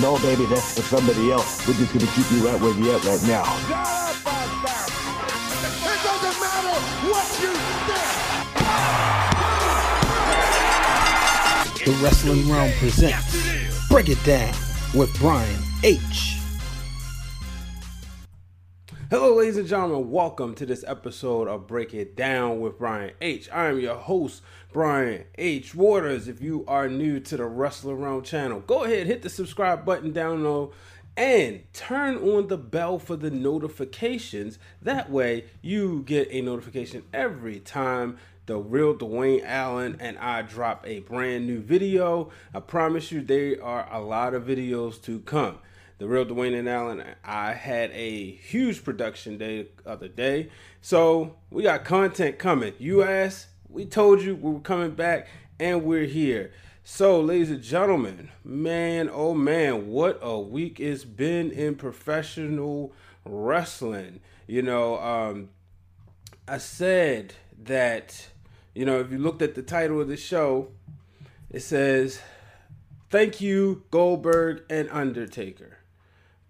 No, baby, that's for somebody else. We're just gonna keep you right where you're at right now. It doesn't matter what you think. The Wrestling Wrealm presents Break It Down with Brian H. Hello, ladies and gentlemen. Welcome to this episode of Break It Down with Brian H. I am your host, Brian H. Waters. If you are new to the Wrestling Wrealm channel, go ahead, hit the subscribe button down low and turn on the bell for the notifications. That way, you get a notification every time the real Dwayne Allen and I drop a brand new video. I promise you, there are a lot of videos to come. The real Dwayne and Allen, I had a huge production day the other day. So we got content coming. You asked, we told you we were coming back, and we're here. So, ladies and gentlemen, man, oh man, what a week it's been in professional wrestling. You know, um, I said that, you know, if you looked at the title of the show, it says, Thank you, Goldberg and Undertaker.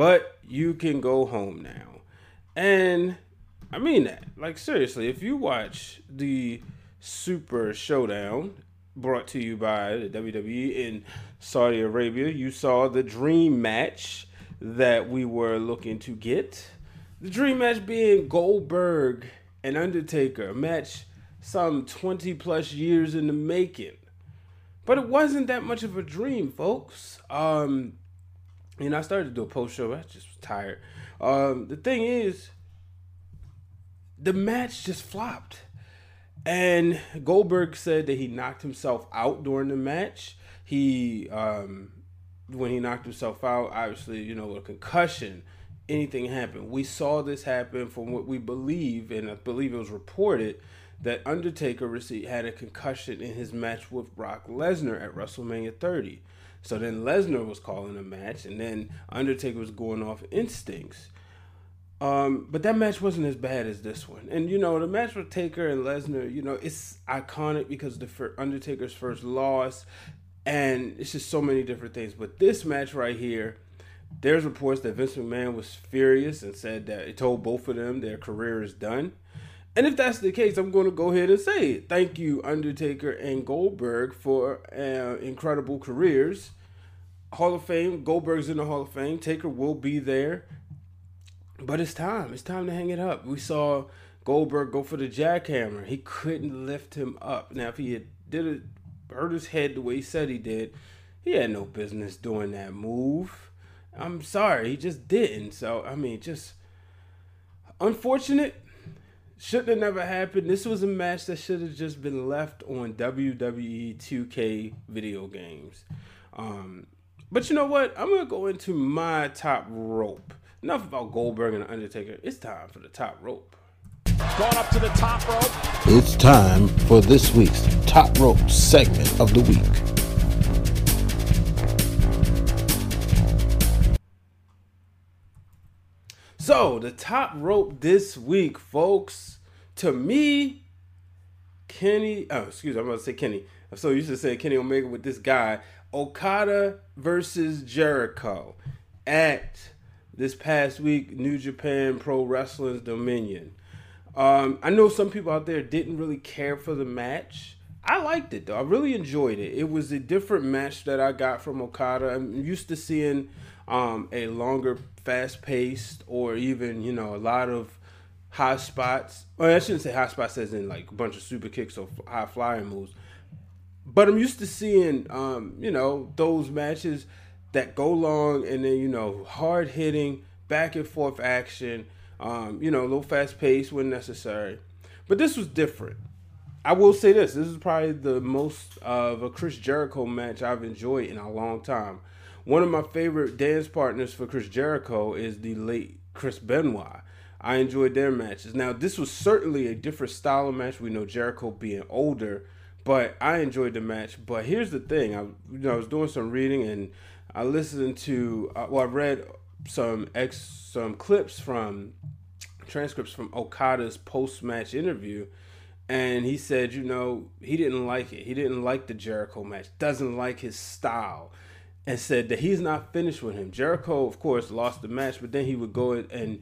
But you can go home now. And I mean that. Like, seriously, if you watch the Super Showdown brought to you by the WWE in Saudi Arabia, you saw the dream match that we were looking to get. The dream match being Goldberg and Undertaker, a match some 20 plus years in the making. But it wasn't that much of a dream, folks. Um, and I started to do a post show. I just was tired. Um, the thing is, the match just flopped. And Goldberg said that he knocked himself out during the match. He, um, when he knocked himself out, obviously, you know, a concussion, anything happened. We saw this happen from what we believe, and I believe it was reported that Undertaker received, had a concussion in his match with Brock Lesnar at WrestleMania 30. So then Lesnar was calling a match, and then Undertaker was going off instincts. Um, but that match wasn't as bad as this one. And you know, the match with Taker and Lesnar, you know, it's iconic because the Undertaker's first loss, and it's just so many different things. But this match right here, there's reports that Vince McMahon was furious and said that it told both of them their career is done. And if that's the case, I'm going to go ahead and say it. Thank you, Undertaker and Goldberg, for uh, incredible careers. Hall of Fame, Goldberg's in the Hall of Fame. Taker will be there. But it's time. It's time to hang it up. We saw Goldberg go for the jackhammer. He couldn't lift him up. Now, if he had did it, hurt his head the way he said he did, he had no business doing that move. I'm sorry, he just didn't. So I mean, just unfortunate should have never happened. This was a match that should have just been left on WWE 2K video games. Um, but you know what? I'm gonna go into my top rope. Enough about Goldberg and Undertaker. It's time for the top rope. Going up to the top rope. It's time for this week's Top Rope segment of the week. So, the top rope this week, folks, to me, Kenny, oh, excuse me, I'm going to say Kenny. I'm so used to say Kenny Omega with this guy. Okada versus Jericho at this past week, New Japan Pro Wrestling's Dominion. Um, I know some people out there didn't really care for the match. I liked it though. I really enjoyed it. It was a different match that I got from Okada. I'm used to seeing um, a longer, fast paced, or even you know a lot of high spots. Well, I shouldn't say high spots as in like a bunch of super kicks or high flying moves. But I'm used to seeing um, you know those matches that go long and then you know hard hitting, back and forth action. Um, you know, a little fast paced when necessary. But this was different. I will say this: this is probably the most of a Chris Jericho match I've enjoyed in a long time. One of my favorite dance partners for Chris Jericho is the late Chris Benoit. I enjoyed their matches. Now, this was certainly a different style of match. We know Jericho being older, but I enjoyed the match. But here's the thing: I, you know, I was doing some reading and I listened to, uh, well, I read some ex some clips from transcripts from Okada's post match interview, and he said, you know, he didn't like it. He didn't like the Jericho match. Doesn't like his style. and said that he's not finished with him. Jericho, of course, lost the match, but then he would go and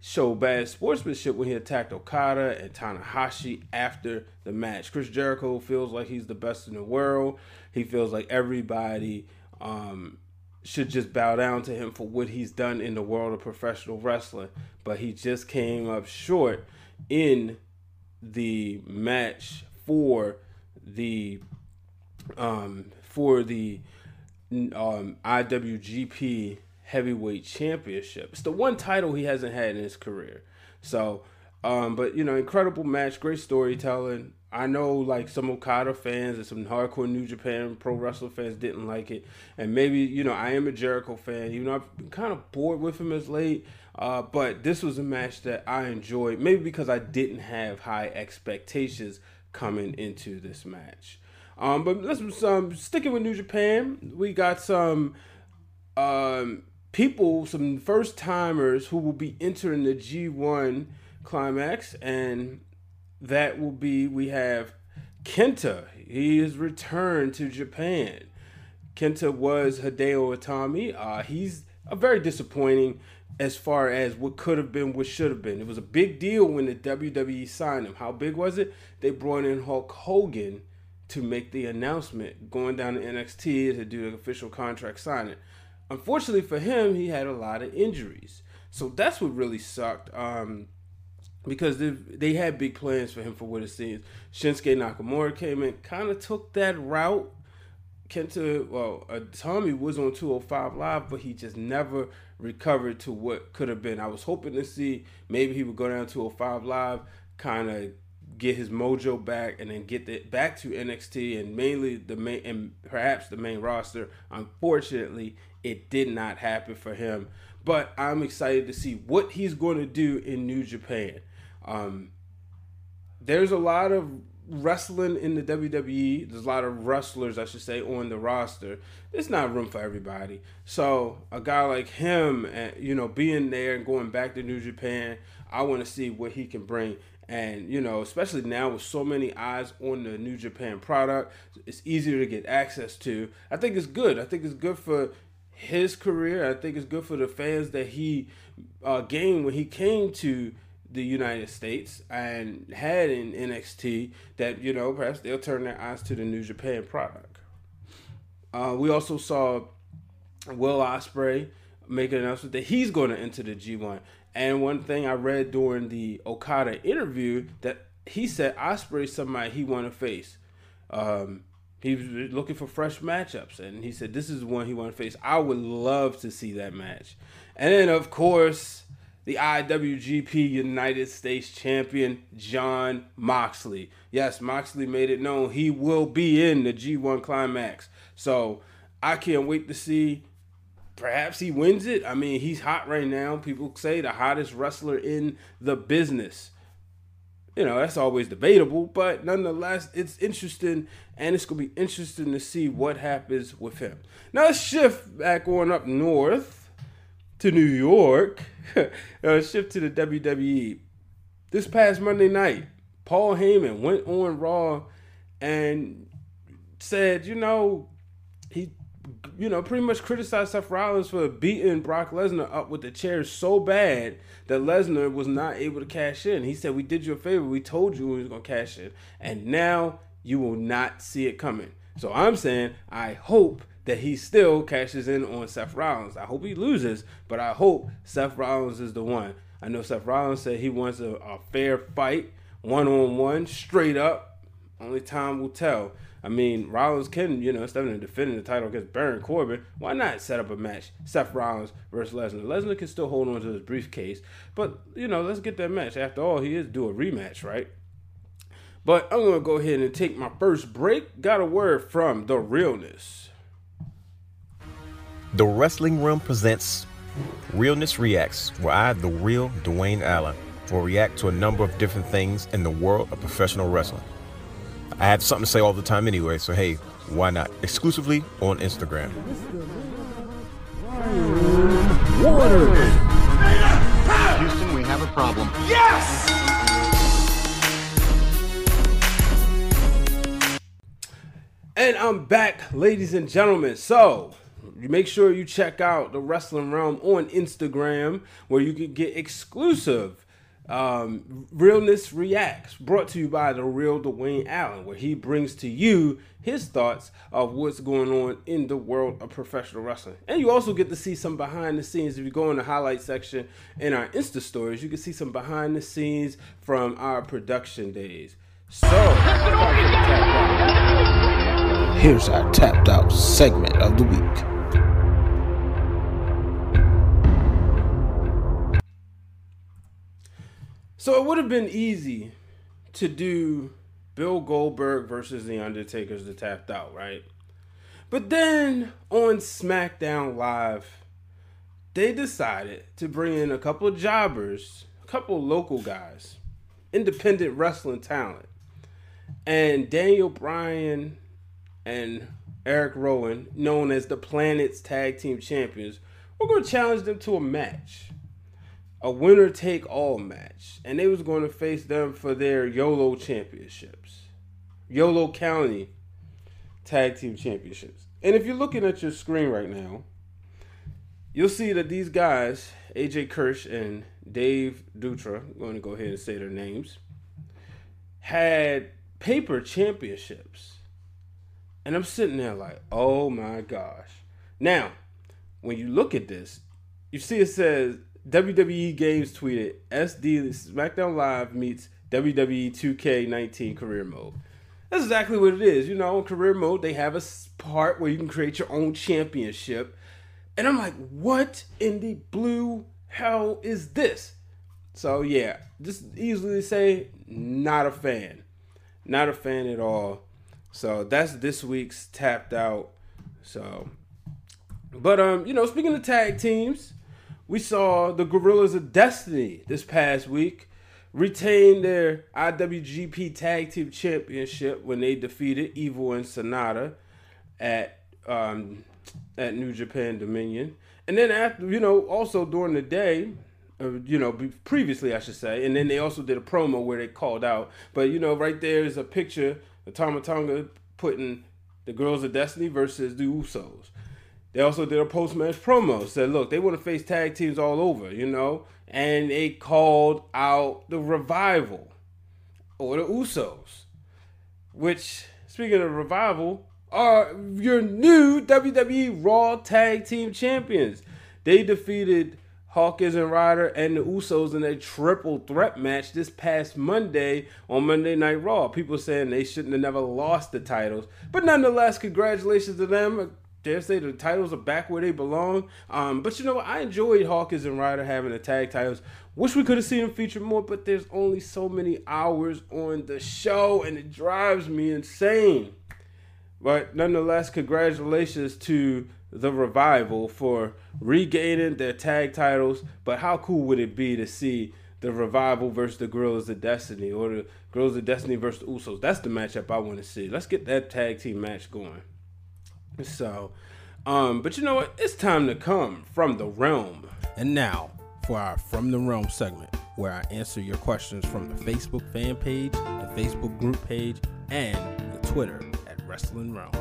show bad sportsmanship when he attacked Okada and Tanahashi after the match. Chris Jericho feels like he's the best in the world. He feels like everybody um, should just bow down to him for what he's done in the world of professional wrestling. But he just came up short in the match for the um, for the um, IWGP Heavyweight Championship. It's the one title he hasn't had in his career. So, um, but you know, incredible match, great storytelling. I know like some Okada fans and some hardcore New Japan pro wrestler fans didn't like it, and maybe you know I am a Jericho fan. You know I've been kind of bored with him as late, uh, but this was a match that I enjoyed. Maybe because I didn't have high expectations coming into this match. Um, but let's um, sticking with New Japan. We got some um, people, some first timers who will be entering the G1 climax, and that will be we have Kenta. He is returned to Japan. Kenta was Hideo Itami. Uh, he's a very disappointing as far as what could have been, what should have been. It was a big deal when the WWE signed him. How big was it? They brought in Hulk Hogan to make the announcement, going down to NXT to do the official contract signing. Unfortunately for him, he had a lot of injuries. So that's what really sucked. Um, because they, they had big plans for him for what it seems. Shinsuke Nakamura came in, kind of took that route. Kenta, well, uh, Itami was on 205 Live, but he just never recovered to what could have been. I was hoping to see maybe he would go down to a five Live, kind of get his mojo back, and then get it back to NXT and mainly the main and perhaps the main roster. Unfortunately, it did not happen for him. But I'm excited to see what he's going to do in New Japan. Um, there's a lot of wrestling in the WWE. There's a lot of wrestlers, I should say, on the roster. There's not room for everybody. So a guy like him, and you know, being there and going back to New Japan, I want to see what he can bring. And you know, especially now with so many eyes on the New Japan product, it's easier to get access to. I think it's good. I think it's good for his career. I think it's good for the fans that he uh, gained when he came to the United States and had in NXT that you know perhaps they'll turn their eyes to the New Japan product. Uh, we also saw Will Ospreay make an announcement that he's going to enter the G1. And one thing I read during the Okada interview that he said Ospreay somebody he want to face. Um, he was looking for fresh matchups, and he said this is the one he want to face. I would love to see that match. And then of course the IWGP United States Champion Jon Moxley. Yes, Moxley made it known he will be in the G1 Climax. So I can't wait to see. Perhaps he wins it. I mean, he's hot right now. People say the hottest wrestler in the business. You know, that's always debatable, but nonetheless, it's interesting and it's going to be interesting to see what happens with him. Now, let's shift back on up north to New York, uh, shift to the WWE. This past Monday night, Paul Heyman went on Raw and said, you know, he, you know, pretty much criticized Seth Rollins for beating Brock Lesnar up with the chair so bad that Lesnar was not able to cash in. He said, "We did you a favor. We told you we was gonna cash in, and now you will not see it coming." So I'm saying, I hope that he still cashes in on Seth Rollins. I hope he loses, but I hope Seth Rollins is the one. I know Seth Rollins said he wants a, a fair fight, one on one, straight up. Only time will tell. I mean, Rollins can, you know, instead of defending the title against Baron Corbin, why not set up a match? Seth Rollins versus Lesnar. Lesnar can still hold on to his briefcase, but, you know, let's get that match. After all, he is due a rematch, right? But I'm going to go ahead and take my first break. Got a word from The Realness. The Wrestling Wrealm presents Realness Reacts, where I, the real Dwayne Allen, will react to a number of different things in the world of professional wrestling. I have something to say all the time anyway, so hey, why not? Exclusively on Instagram. Houston, we have a problem. Yes! And I'm back, ladies and gentlemen. So, you make sure you check out the Wrestling Wrealm on Instagram, where you can get exclusive um, Realness Reacts, brought to you by the real Dwayne Allen, where he brings to you his thoughts of what's going on in the world of professional wrestling. And you also get to see some behind the scenes. If you go in the highlight section in our Insta stories, you can see some behind the scenes from our production days. So, Here's our tapped out segment of the week. So it would have been easy to do Bill Goldberg versus The Undertaker's the tapped out, right? But then on SmackDown Live, they decided to bring in a couple of jobbers, a couple of local guys, independent wrestling talent. And Daniel Bryan and Eric Rowan, known as the Planet's Tag Team Champions, we're going to challenge them to a match a winner take all match, and they was going to face them for their YOLO championships, YOLO County Tag Team Championships. And if you're looking at your screen right now, you'll see that these guys, AJ Kirsch and Dave Dutra, I'm going to go ahead and say their names, had paper championships. And I'm sitting there like, oh my gosh. Now, when you look at this, you see it says WWE Games tweeted SD SmackDown Live meets WWE 2K19 career mode. That's exactly what it is. You know, in career mode, they have a part where you can create your own championship. And I'm like, what in the blue hell is this? So, yeah, just easily say, not a fan. Not a fan at all. So, that's this week's tapped out. So, but, um, you know, speaking of tag teams, we saw the Guerrillas of Destiny this past week retain their IWGP Tag Team Championship when they defeated Evil and Sanada at um, at New Japan Dominion. And then after, you know, also during the day, uh, you know, previously I should say, and then they also did a promo where they called out. But you know, right there is a picture of Tama putting the Guerrillas of Destiny versus the Usos. They also did a post match promo. Said, look, they want to face tag teams all over, you know, and they called out the revival or the Usos, which, speaking of revival, are your new WWE Raw Tag Team Champions. They defeated Hawkins and Ryder and the Usos in a triple threat match this past Monday on Monday Night Raw. People saying they shouldn't have never lost the titles, but nonetheless, congratulations to them dare say the titles are back where they belong. Um, but you know, I enjoyed Hawkins and Ryder having the tag titles. Wish we could have seen them featured more, but there's only so many hours on the show, and it drives me insane. But nonetheless, congratulations to the revival for regaining their tag titles. But how cool would it be to see the revival versus the Guerrillas of Destiny or the Guerrillas of Destiny versus the Usos? That's the matchup I want to see. Let's get that tag team match going. So, um, but you know what? It's time to come from the realm. And now for our From the Realm segment, where I answer your questions from the Facebook fan page, the Facebook group page, and the Twitter at Wrestling Wrealm.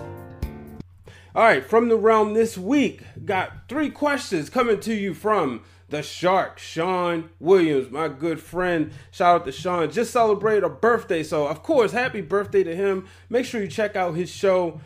All right, from the realm this week, got three questions coming to you from the Shark, Sean Williams, my good friend. Shout out to Sean. Just celebrated a birthday, so of course, happy birthday to him. Make sure you check out his show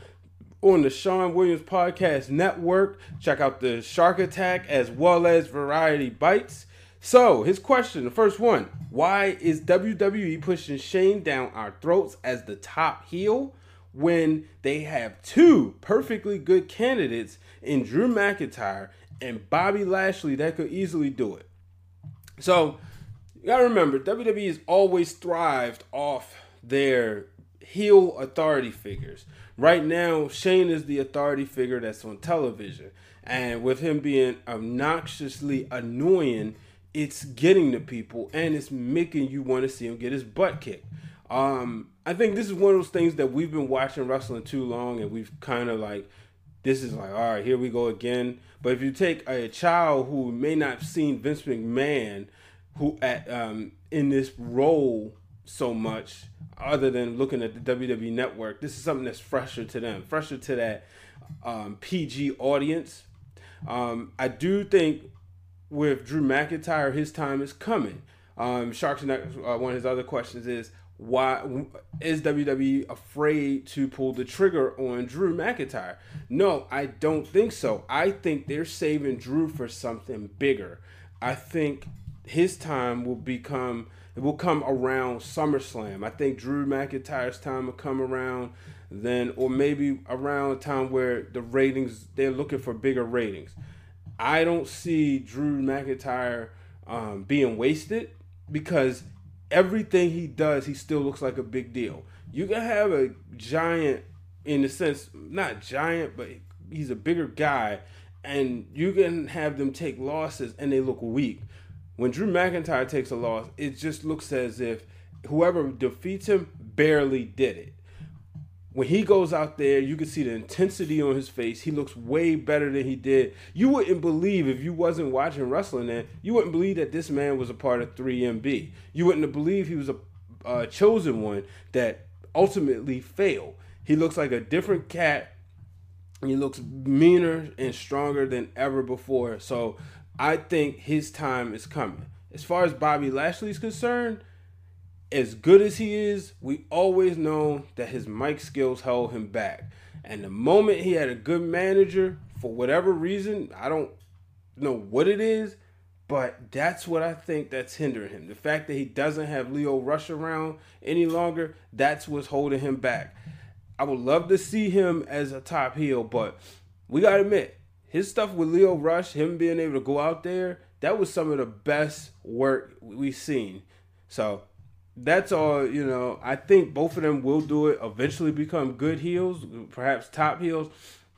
on the Sean Williams Podcast Network. Check out the Shark Attack as well as Variety Bites. So, his question, the first one Why is WWE pushing Shane down our throats as the top heel when they have two perfectly good candidates in Drew McIntyre and Bobby Lashley that could easily do it? So, you gotta remember, WWE has always thrived off their heel authority figures. Right now, Shane is the authority figure that's on television. And with him being obnoxiously annoying, it's getting to people and it's making you want to see him get his butt kicked. Um, I think this is one of those things that we've been watching wrestling too long and we've kind of like, this is like, all right, here we go again. But if you take a child who may not have seen Vince McMahon, who at um, in this role so much other than looking at the WWE network. This is something that's fresher to them, fresher to that um, PG audience. Um, I do think with Drew McIntyre, his time is coming. Um, Sharks, uh, one of his other questions is why is WWE afraid to pull the trigger on Drew McIntyre? No, I don't think so. I think they're saving Drew for something bigger. I think his time will become it will come around SummerSlam. I think Drew McIntyre's time will come around then or maybe around a time where the ratings they're looking for bigger ratings. I don't see Drew McIntyre um, being wasted because everything he does, he still looks like a big deal. You can have a giant, in the sense, not giant, but he's a bigger guy, and you can have them take losses and they look weak. When Drew McIntyre takes a loss, it just looks as if whoever defeats him barely did it when he goes out there, you can see the intensity on his face. He looks way better than he did. You wouldn't believe if you wasn't watching wrestling then, you wouldn't believe that this man was a part of 3MB. You wouldn't have believed he was a uh, chosen one that ultimately failed. He looks like a different cat. He looks meaner and stronger than ever before. So I think his time is coming. As far as Bobby Lashley is concerned, as good as he is, we always know that his mic skills held him back. And the moment he had a good manager, for whatever reason, I don't know what it is, but that's what I think that's hindering him. The fact that he doesn't have Lio Rush around any longer, that's what's holding him back. I would love to see him as a top heel, but we gotta admit, his stuff with Lio Rush, him being able to go out there, that was some of the best work we've seen. So that's all you know i think both of them will do it eventually become good heels perhaps top heels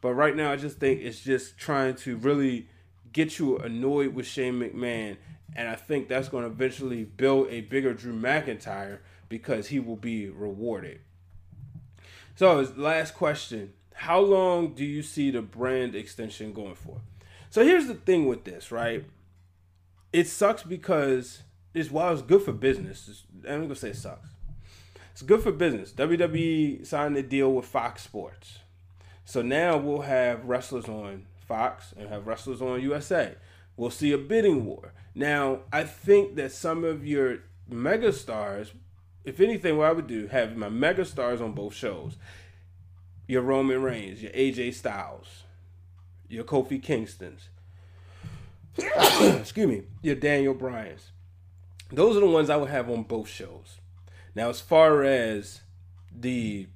but right now i just think it's just trying to really get you annoyed with shane mcmahon and i think that's going to eventually build a bigger drew mcintyre because he will be rewarded so his last question how long do you see the brand extension going for so here's the thing with this right it sucks because it's while it's good for business. I'm gonna say it sucks. It's good for business. WWE signed a deal with Fox Sports, so now we'll have wrestlers on Fox and have wrestlers on USA. We'll see a bidding war. Now, I think that some of your megastars, if anything, what I would do have my megastars on both shows. Your Roman Reigns, your AJ Styles, your Kofi Kingston's, excuse me, your Daniel Bryan's those are the ones I would have on both shows. Now, as far as the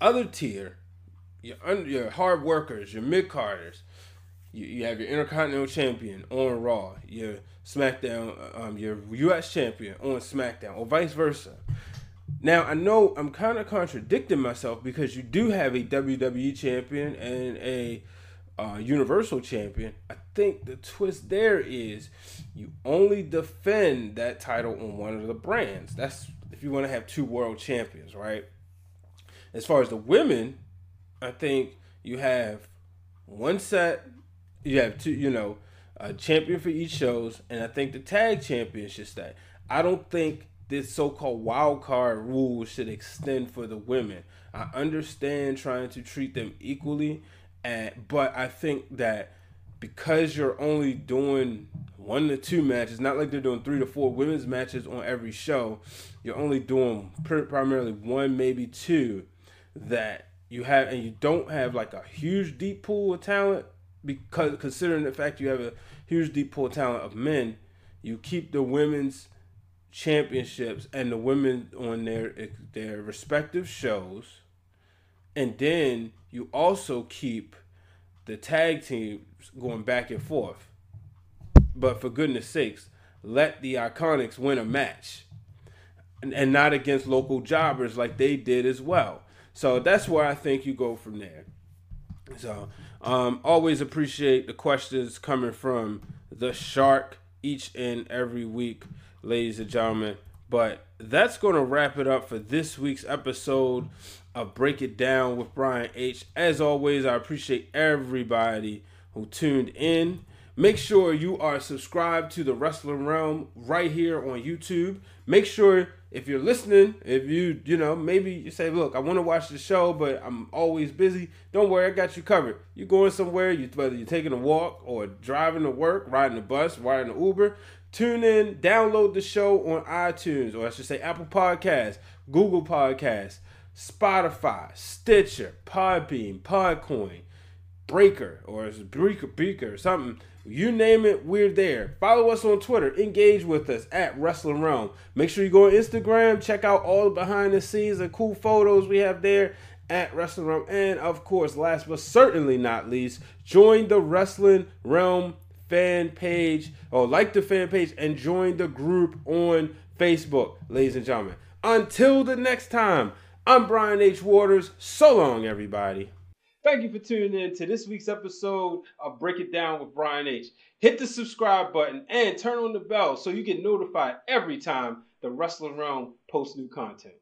other tier, your your hard workers, your mid carders, you, you have your Intercontinental Champion on Raw, your SmackDown, um, your U.S. Champion on SmackDown, or vice versa. Now I know I'm kind of contradicting myself because you do have a WWE champion and a uh, Universal Champion. I think the twist there is you only defend that title on one of the brands. That's if you want to have two world champions, right? As far as the women, I think you have one set, you have two, you know, a champion for each shows, and I think the tag champion should stay. I don't think this so-called wild card rule should extend for the women. I understand trying to treat them equally, and but I think that because you're only doing one to two matches, not like they're doing three to four women's matches on every show, you're only doing primarily one, maybe two that you have, and you don't have like a huge deep pool of talent because considering the fact you have a huge deep pool of talent of men, you keep the women's championships and the women on their their respective shows, and then you also keep the tag teams going back and forth. But for goodness sakes, let the Iconics win a match. And, and not against local jobbers like they did as well. So that's where I think you go from there. So um, always appreciate the questions coming from the shark each and every week, ladies and gentlemen. But that's going to wrap it up for this week's episode of Break It Down with Brian H. As always, I appreciate everybody who tuned in. Make sure you are subscribed to the Wrestling Wrealm right here on YouTube. Make sure if you're listening, if you you know maybe you say, look, I want to watch the show, but I'm always busy. Don't worry, I got you covered. You're going somewhere, you whether you're taking a walk or driving to work, riding a bus, riding an Uber. Tune in, download the show on iTunes, or I should say Apple Podcasts, Google Podcasts, Spotify, Stitcher, Podbean, Podcoin, Breaker, or Breaker, or something. You name it, we're there. Follow us on Twitter. Engage with us at Wrestling Wrealm. Make sure you go on Instagram. Check out all the behind the scenes and cool photos we have there at Wrestling Wrealm. And of course, last but certainly not least, join the Wrestling Wrealm fan page or like the fan page and join the group on Facebook, ladies and gentlemen. Until the next time, I'm Brian H. Waters. So long, everybody. Thank you for tuning in to this week's episode of Break It Down with Brian H. Hit the subscribe button and turn on the bell so you get notified every time the Wrestling Wrealm posts new content.